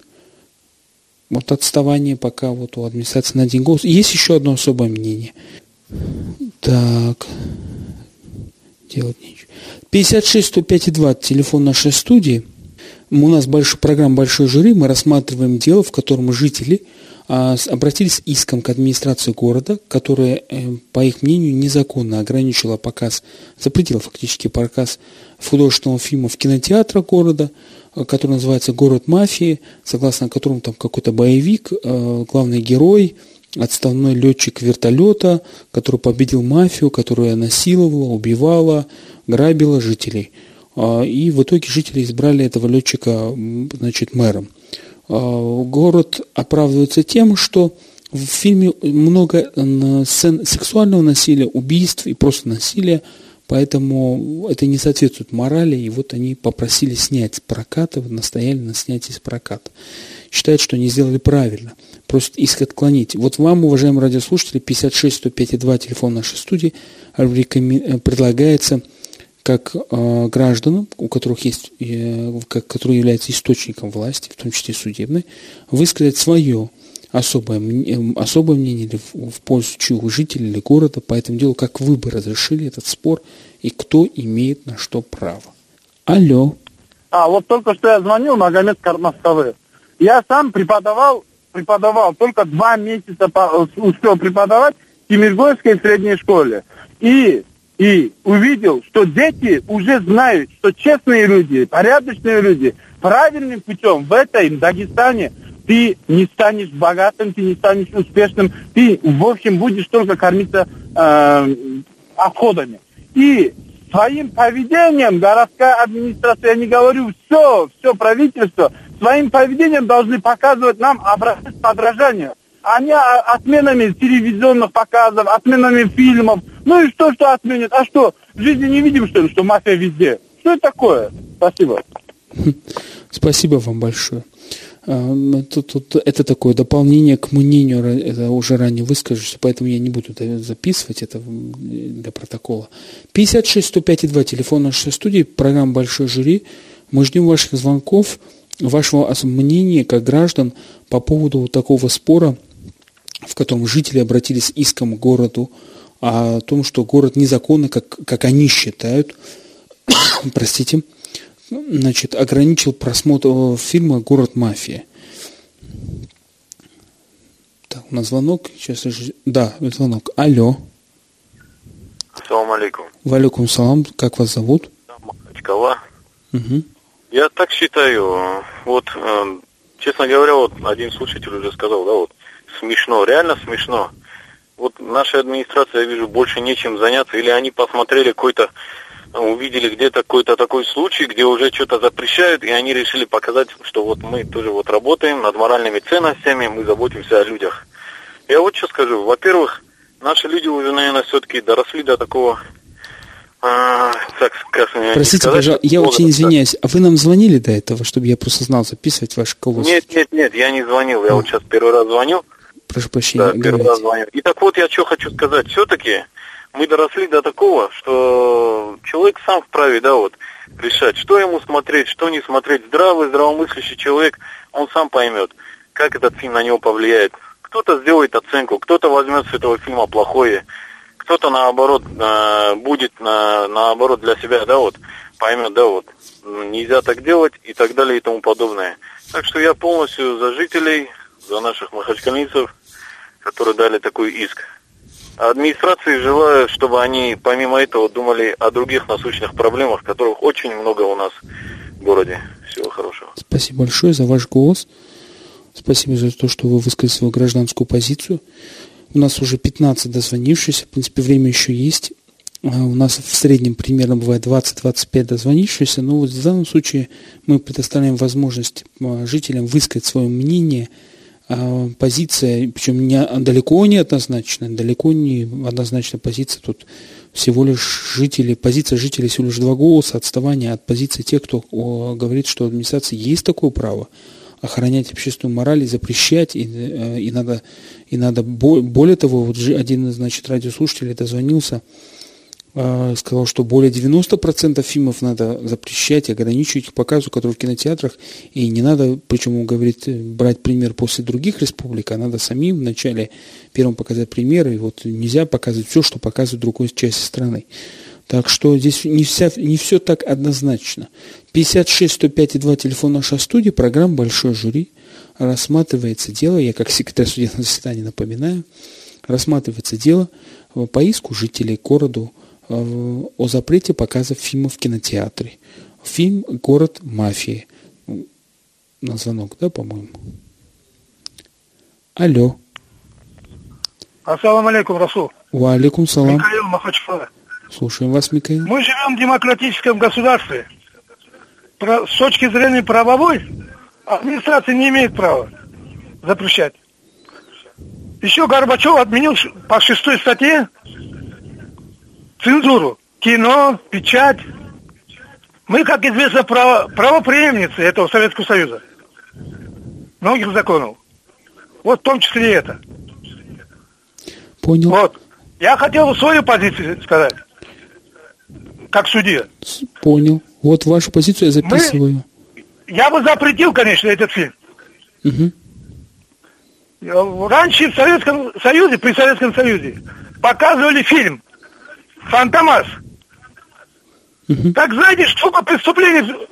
Вот отставание пока вот у администрации на один голос. Есть еще одно особое мнение – так. Делать нечего. 56 105 2, телефон нашей студии. У нас большой, программа «Большой жюри». Мы рассматриваем дело, в котором жители обратились с иском к администрации города, которая, э, по их мнению, незаконно ограничила показ, запретила фактически показ художественного фильма в кинотеатрах города, э, который называется «Город мафии», согласно которому там какой-то боевик, э, главный герой – отставной летчик вертолета, который победил мафию, которая насиловала, убивала, грабила жителей. А, и в итоге жители избрали этого летчика значит, мэром. А, город оправдывается тем, что в фильме много сцен сексуального насилия, убийств и просто насилия, поэтому это не соответствует морали, и вот они попросили снять с проката, настояли на снятии с проката. Считают, что они сделали правильно, просят иск отклонить. Вот вам, уважаемые радиослушатели, 56 105 2, телефон нашей студии, предлагается как э, гражданам, у которых есть, э, как, которые являются источником власти, в том числе судебной, высказать свое особое, особое мнение или в, в пользу чьего жителя или города по этому делу, как вы бы разрешили этот спор и кто имеет на что право. Алло. А, вот только что я звонил Магомед Кармастовы. Я сам преподавал, преподавал, только два месяца по, успел преподавать в Тимиргойской средней школе. И, и увидел, что дети уже знают, что честные люди, порядочные люди, правильным путем в этой Дагестане – ты не станешь богатым, ты не станешь успешным, ты, в общем, будешь только кормиться э, отходами. И своим поведением городская администрация, я не говорю все, все правительство, своим поведением должны показывать нам образец подражания. А не отменами телевизионных показов, отменами фильмов. Ну и что, что отменят? А что, в жизни не видим, что ли, что мафия везде? Что это такое? Спасибо. Спасибо вам большое. Тут, тут, это такое дополнение к мнению, это уже ранее выскажусь, поэтому я не буду записывать это для протокола. 56 105 2, телефон нашей студии, программа «Большой жюри». Мы ждем ваших звонков, вашего мнения как граждан по поводу такого спора, в котором жители обратились иском к городу о том, что город незаконно, как, как они считают, простите, значит, ограничил просмотр э, фильма «Город мафия». Так, у нас звонок. Сейчас, да, звонок. Алло. Салам алейкум. Валикум салам. Как вас зовут? Махачкала. Угу. Я так считаю. Вот, э, честно говоря, вот один слушатель уже сказал, да, вот смешно, реально смешно. Вот наша администрация, я вижу, больше нечем заняться. Или они посмотрели какой-то увидели где-то какой-то такой случай, где уже что-то запрещают, и они решили показать, что вот мы тоже вот работаем над моральными ценностями, мы заботимся о людях. Я вот что скажу. Во-первых, наши люди уже, наверное, все-таки доросли до такого а, так, как Простите, сказать, пожалуйста, я очень извиняюсь, а вы нам звонили до этого, чтобы я просто знал записывать ваш голос? Нет, нет, нет, я не звонил, я а. вот сейчас первый раз звоню. Прошу прощения, да, первый раз звоню. И так вот, я что хочу сказать, все-таки мы доросли до такого, что человек сам вправе, да, вот, решать, что ему смотреть, что не смотреть. Здравый, здравомыслящий человек, он сам поймет, как этот фильм на него повлияет. Кто-то сделает оценку, кто-то возьмет с этого фильма плохое, кто-то наоборот э, будет на, наоборот для себя, да, вот, поймет, да, вот, нельзя так делать и так далее и тому подобное. Так что я полностью за жителей, за наших махачкалинцев, которые дали такой иск. Администрации желаю, чтобы они помимо этого думали о других насущных проблемах, которых очень много у нас в городе. Всего хорошего. Спасибо большое за ваш голос. Спасибо за то, что вы высказали свою гражданскую позицию. У нас уже 15 дозвонившихся, в принципе, время еще есть. А у нас в среднем примерно бывает 20-25 дозвонившихся, но вот в данном случае мы предоставляем возможность а, жителям высказать свое мнение – позиция, причем не, далеко не однозначная, далеко не однозначная позиция, тут всего лишь жители, позиция жителей всего лишь два голоса, отставание от позиции тех, кто говорит, что администрации есть такое право охранять общественную мораль и запрещать, и, э, и надо, и надо более того, вот один, значит, радиослушатель дозвонился, а, сказал, что более 90% фильмов надо запрещать, ограничивать их показу, которые в кинотеатрах, и не надо, причем он говорит, брать пример после других республик, а надо самим вначале первым показать примеры, и вот нельзя показывать все, что показывает другой части страны. Так что здесь не, вся, не все так однозначно. 56 105 и 2 телефон нашей студии, программа «Большой жюри». Рассматривается дело, я как секретарь судебного заседания напоминаю, рассматривается дело по иску жителей города о запрете показа фильмов в кинотеатре. Фильм «Город мафии». На звонок, да, по-моему? Алло. Ассаламу алейкум, Расул. Ва алейкум салам. Михаил Махачкала. Слушаем вас, Михаил. Мы живем в демократическом государстве. Про, с точки зрения правовой, администрация не имеет права запрещать. Еще Горбачев отменил по шестой статье цензуру. Кино, печать. Мы, как известно, право, правоприемницы этого Советского Союза. Многих законов. Вот в том числе и это. Понял. Вот. Я хотел бы свою позицию сказать. Как судья. Понял. Вот вашу позицию я записываю. Мы, я бы запретил, конечно, этот фильм. Угу. Раньше в Советском Союзе, при Советском Союзе, показывали фильм «Фантомас». Угу. Так знаете, сколько преступлений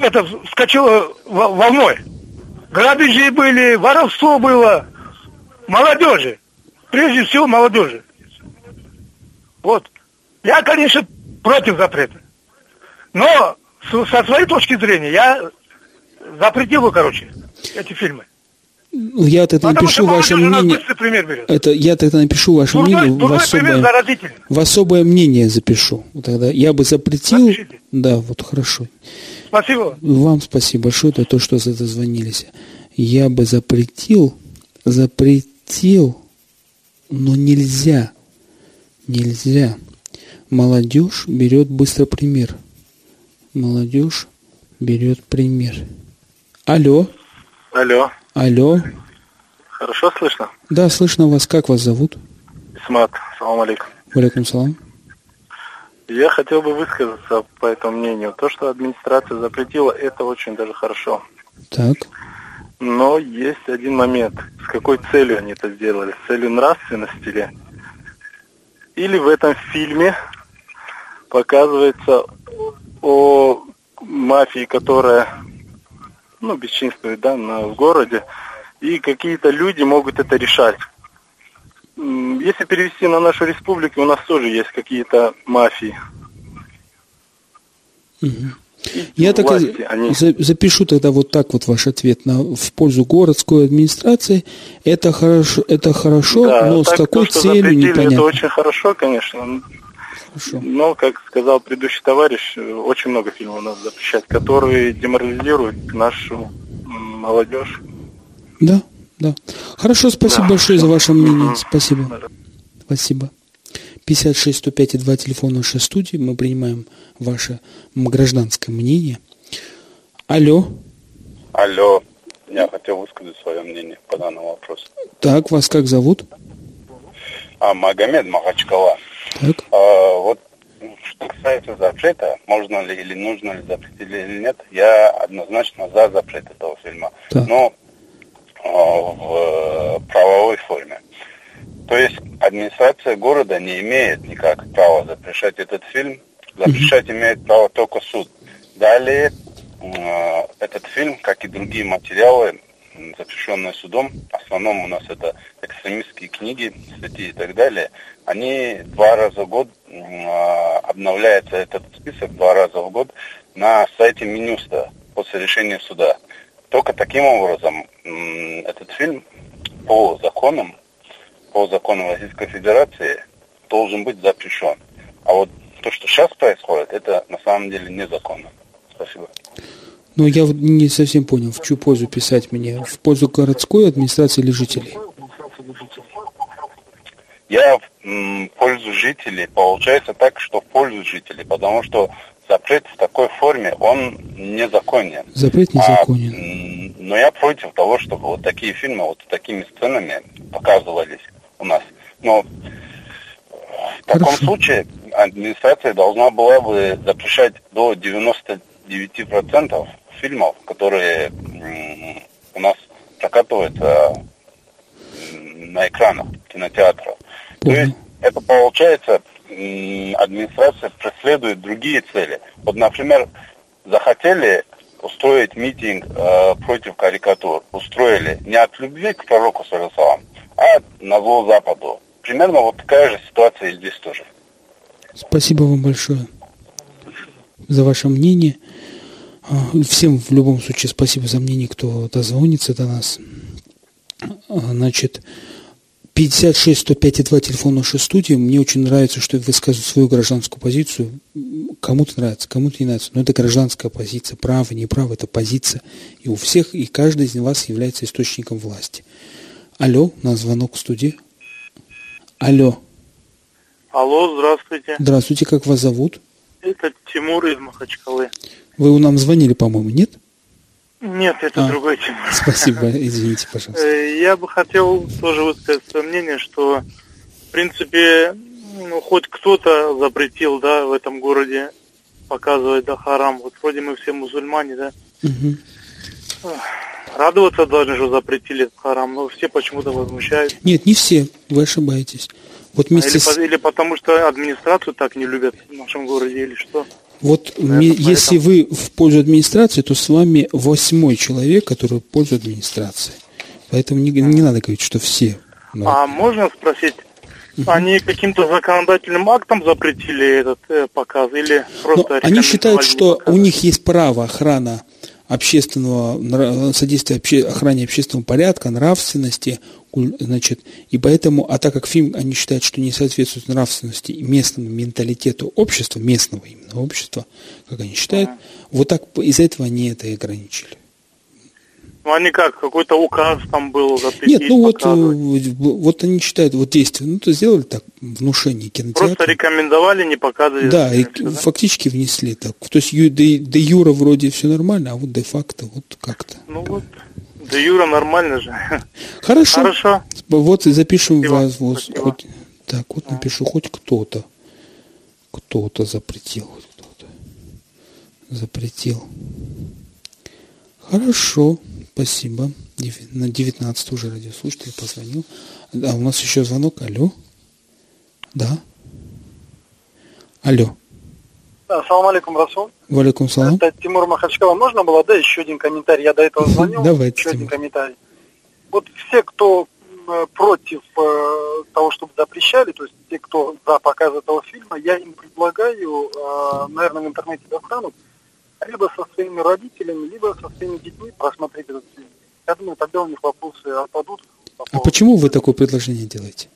это вскочило волной. Грабежи были, воровство было, молодежи. Прежде всего молодежи. Вот. Я, конечно, против запрета. Но со своей точки зрения я запретил бы, короче, эти фильмы. Ну, я тогда Потому напишу ваше мнение. Это я тогда напишу ваше дурной, мнение дурной в особое, в особое мнение запишу. Тогда я бы запретил. Запишите. Да, вот хорошо. Спасибо. Вам спасибо большое за то, что дозвонились. Я бы запретил, запретил, но нельзя, нельзя. Молодежь берет быстро пример. Молодежь берет пример. Алло. Алло. Алло. Хорошо слышно? Да, слышно вас. Как вас зовут? Исмат. Салам алейкум. Валикум салам. Я хотел бы высказаться по этому мнению. То, что администрация запретила, это очень даже хорошо. Так. Но есть один момент. С какой целью они это сделали? С целью нравственности ли? Или в этом фильме показывается о мафии, которая ну, бесчинствует да, на, в городе, и какие-то люди могут это решать. Если перевести на нашу республику, у нас тоже есть какие-то мафии. Угу. Я так они... запишу тогда вот так вот ваш ответ на в пользу городской администрации. Это хорошо, это хорошо, да, но с какой то, целью непонятно. Это очень хорошо, конечно. Хорошо. Но, как сказал предыдущий товарищ, очень много фильмов надо запрещать, которые деморализируют нашу молодежь. Да, да. Хорошо, спасибо да. большое за ваше мнение. Спасибо. Спасибо. 56 105 и 2 телефона нашей студии. Мы принимаем ваше гражданское мнение. Алло. Алло. Я хотел высказать свое мнение по данному вопросу. Так, вас как зовут? А, Магомед Махачкала. Так. А, вот что касается запрета, можно ли или нужно ли запретить или нет, я однозначно за запрет этого фильма. Так. Но а, в правовой форме. То есть администрация города не имеет никак права запрещать этот фильм. Запрещать имеет право только суд. Далее э, этот фильм, как и другие материалы, запрещенные судом, в основном у нас это экстремистские книги, статьи и так далее, они два раза в год, э, обновляется этот список два раза в год на сайте Минюста после решения суда. Только таким образом этот фильм по законам по закону Российской Федерации должен быть запрещен. А вот то, что сейчас происходит, это на самом деле незаконно. Спасибо. Но я не совсем понял, в чью пользу писать мне? В пользу городской администрации или жителей? Я в пользу жителей. Получается так, что в пользу жителей, потому что запрет в такой форме, он незаконен. Запрет незаконен. А, но я против того, чтобы вот такие фильмы вот такими сценами показывались у нас. Но в таком Хорошо. случае администрация должна была бы запрещать до 99% фильмов, которые у нас прокатываются на экранах кинотеатров. То есть это получается, администрация преследует другие цели. Вот, например, захотели устроить митинг э, против карикатур. Устроили не от любви к пророку Сарасалам, а на зло Западу. Примерно вот такая же ситуация и здесь тоже. Спасибо вам большое за ваше мнение. А, всем в любом случае спасибо за мнение, кто дозвонится до нас. А, значит, 56 105 и 2 телефон нашей студии. Мне очень нравится, что высказывают свою гражданскую позицию. Кому-то нравится, кому-то не нравится. Но это гражданская позиция. Право, неправо, это позиция. И у всех, и каждый из вас является источником власти. Алло, на звонок в студии. Алло. Алло, здравствуйте. Здравствуйте, как вас зовут? Это Тимур из Махачкалы. Вы у нам звонили, по-моему, нет? Нет, это А, другой Тимур. Спасибо, извините, пожалуйста. Э, Я бы хотел тоже высказать свое мнение, что, в принципе, ну, хоть кто-то запретил, да, в этом городе показывать, да, харам. Вот вроде мы все мусульмане, да. Мгм. Радоваться должны, что запретили харам, но все почему-то возмущаются. Нет, не все, вы ошибаетесь. Вот А вместе Или, с... или потому что администрацию так не любят в нашем городе, или что? Вот ми- если вы в пользу администрации, то с вами восьмой человек, который в пользу администрации. Поэтому не, не надо говорить, что все. Ну, А можно спросить, они каким-то законодательным актом запретили этот э, показ или Но просто они считают, что у них есть право охрана общественного, содействия обще- охране общественного порядка, нравственности, значит, и поэтому, а так как фильм, они считают, что не соответствует нравственности и местному менталитету общества, местного именно общества, как они считают, вот так из-за этого они это и ограничили. Ну, они как, какой-то указ там был запретить Нет, ну вот, э, вот они считают, вот действия, ну то сделали так, внушение кинотеатра. Просто рекомендовали не показывать. Да, и всё, да? фактически внесли так. То есть де, де юра вроде все нормально, а вот де факто вот как-то. Ну вот, да Юра нормально же. Хорошо. Хорошо. Вот и запишем Спасибо, вас. Вот, спасибо. хоть, так, вот напишу, хоть кто-то. Кто-то запретил. Хоть кто-то запретил. Хорошо, спасибо. На 19 уже радиослушатель позвонил. А у нас еще звонок. Алло. Да. Алло. Ассаламу алейкум, Расул. Валикум салам. Это Тимур Махачкала. Можно было, да, еще один комментарий? Я до этого звонил. Давайте, Еще один Тимур. комментарий. Вот все, кто э, против э, того, чтобы запрещали, то есть те, кто за показ этого фильма, я им предлагаю, э, наверное, в интернете достанут, либо со своими родителями, либо со своими детьми просмотреть этот фильм. Я думаю, тогда у них вопросы отпадут. А почему вы такое предложение делаете?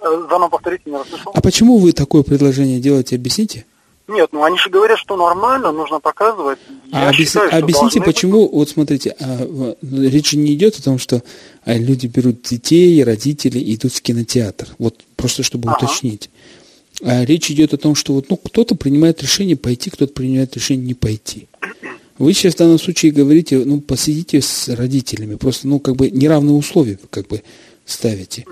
Э, Заново повторите, не расслышал. А почему вы такое предложение делаете, объясните? Нет, ну они же говорят, что нормально, нужно показывать. А Я объясни- считаю, объясните, должны быть. почему, вот смотрите, а, в- речь же не идет о том, что а, люди берут детей, родителей и идут в кинотеатр. Вот просто чтобы Ага. уточнить. А речь идет о том, что вот, ну, кто-то принимает решение пойти, кто-то принимает решение не пойти. Вы сейчас в данном случае говорите, ну, посидите с родителями, просто, ну, как бы неравные условия, как бы ставите.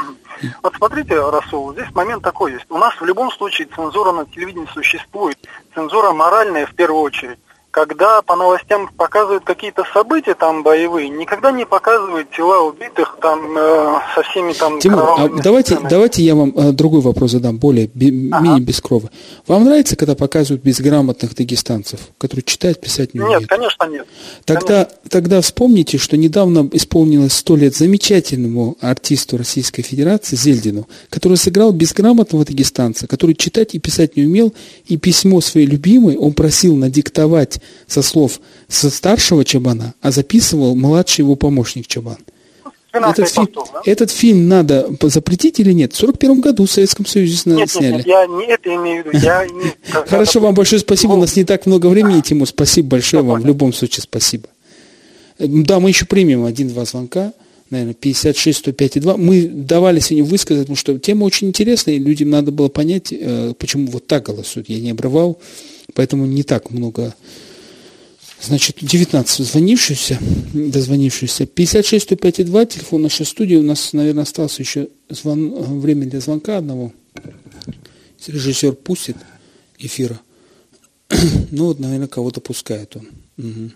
Вот смотрите, Расул, здесь момент такой есть. У нас в любом случае цензура на телевидении существует. Цензура моральная в первую очередь. Когда по новостям показывают какие-то события там боевые, никогда не показывают тела убитых там э, со всеми там Тимур, а давайте, сценами. давайте я вам э, другой вопрос задам, более, бе- менее бескровно. Вам нравится, когда показывают безграмотных дагестанцев, которые читать, писать не умеют? Нет, конечно нет. Тогда, тогда вспомните, что недавно исполнилось сто лет замечательному артисту Российской Федерации Зельдину, который сыграл безграмотного дагестанца, который читать и писать не умел, и письмо своей любимой он просил надиктовать со слов со старшего Чабана, а записывал младший его помощник Чабан. Этот фильм, этот фильм надо запретить или нет? В 41 году в Советском Союзе Нет, нет, сняли. нет, я не это имею в виду. Я не... Хорошо, вам большое спасибо. У нас не так много времени, Тимур. Спасибо большое вам. В любом случае, спасибо. Э, Да, мы еще примем один-два звонка. Наверное, 56 105 и 2. Мы давали сегодня высказать, потому что тема очень интересная, и людям надо было понять, э, почему вот так голосуют. Я не обрывал, поэтому не так много. Значит, 19 звонившихся, дозвонившихся. 56 105 и 2, телефон нашей студии. У нас, наверное, осталось еще звон, время для звонка одного. Режиссер пустит эфира. ну вот, наверное, кого-то пускает он. Мгм.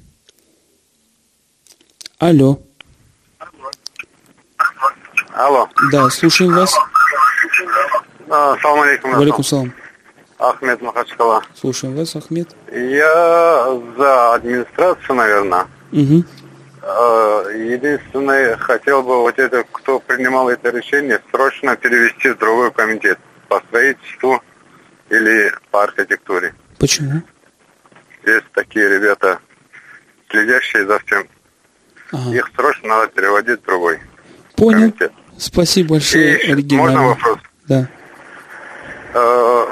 Алло. Алло. Да, слушаем вас. А, Ассаламу алейкум. Валикум салам. Ахмед Махачкала. Слушаем вас, Ахмед. Я за администрацию, наверное. Угу. Единственное, хотел бы вот это, кто принимал это решение, срочно перевести в другой комитет по строительству или по архитектуре. Почему? Есть такие ребята, следящие за всем. Ага. Их срочно надо переводить в другой. Понял. Спасибо большое, И. Можно вопрос? Да. Э,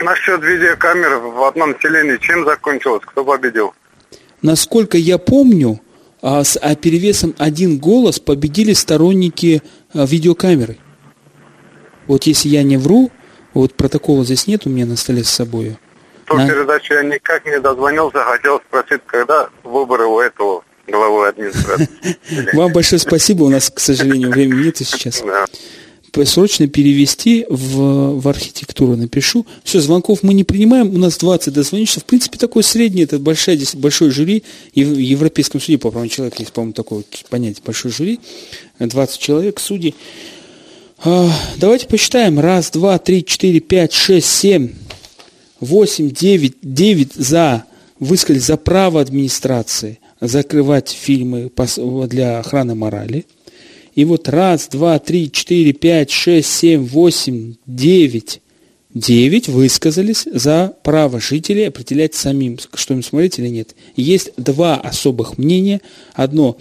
насчет видеокамер в одном селении чем закончилось? Кто победил? Насколько я помню, а, с а перевесом один голос победили сторонники а, видеокамеры. Вот если я не вру, вот протокола здесь нет у меня на столе с собой. Ту На- передачу я никак не дозвонился, хотел спросить, когда выборы у этого главы администрации. Вам большое спасибо, у нас, к сожалению, времени нету сейчас. Срочно перевести в, в архитектуру напишу. Все, звонков мы не принимаем, у нас 20 дозвонишься. В принципе, такой средний, это большая, здесь большой жюри. И в Европейском суде по правам человека есть, по-моему, такое понятие, большой жюри. 20 человек, судей. А, Давайте посчитаем. Раз, два, три, четыре, пять, шесть, семь, восемь, девять, девять за высказали за право администрации закрывать фильмы для охраны морали. И вот раз, два, три, четыре, пять, шесть, семь, восемь, девять, девять высказались за право жителей определять самим, что им смотреть или нет. Есть два особых мнения. Одно,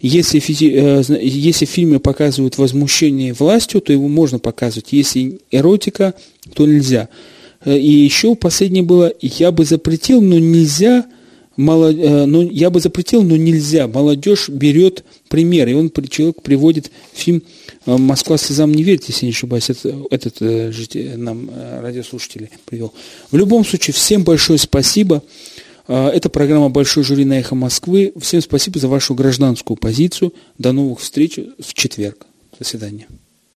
если, э, если в фильме показывают возмущение властью, то его можно показывать. Если эротика, то нельзя. Э, И еще последнее было, я бы запретил, но нельзя, мало, э, но я бы запретил, но нельзя. Молодежь берет пример, и он человек приводит фильм э, «Москва слезам не верит», если не ошибаюсь, это, этот э, жите- нам радиослушатели привел. В любом случае, всем большое спасибо. Это программа «Большой жюри на эхо Москвы». Всем спасибо за вашу гражданскую позицию. До новых встреч в четверг. До свидания.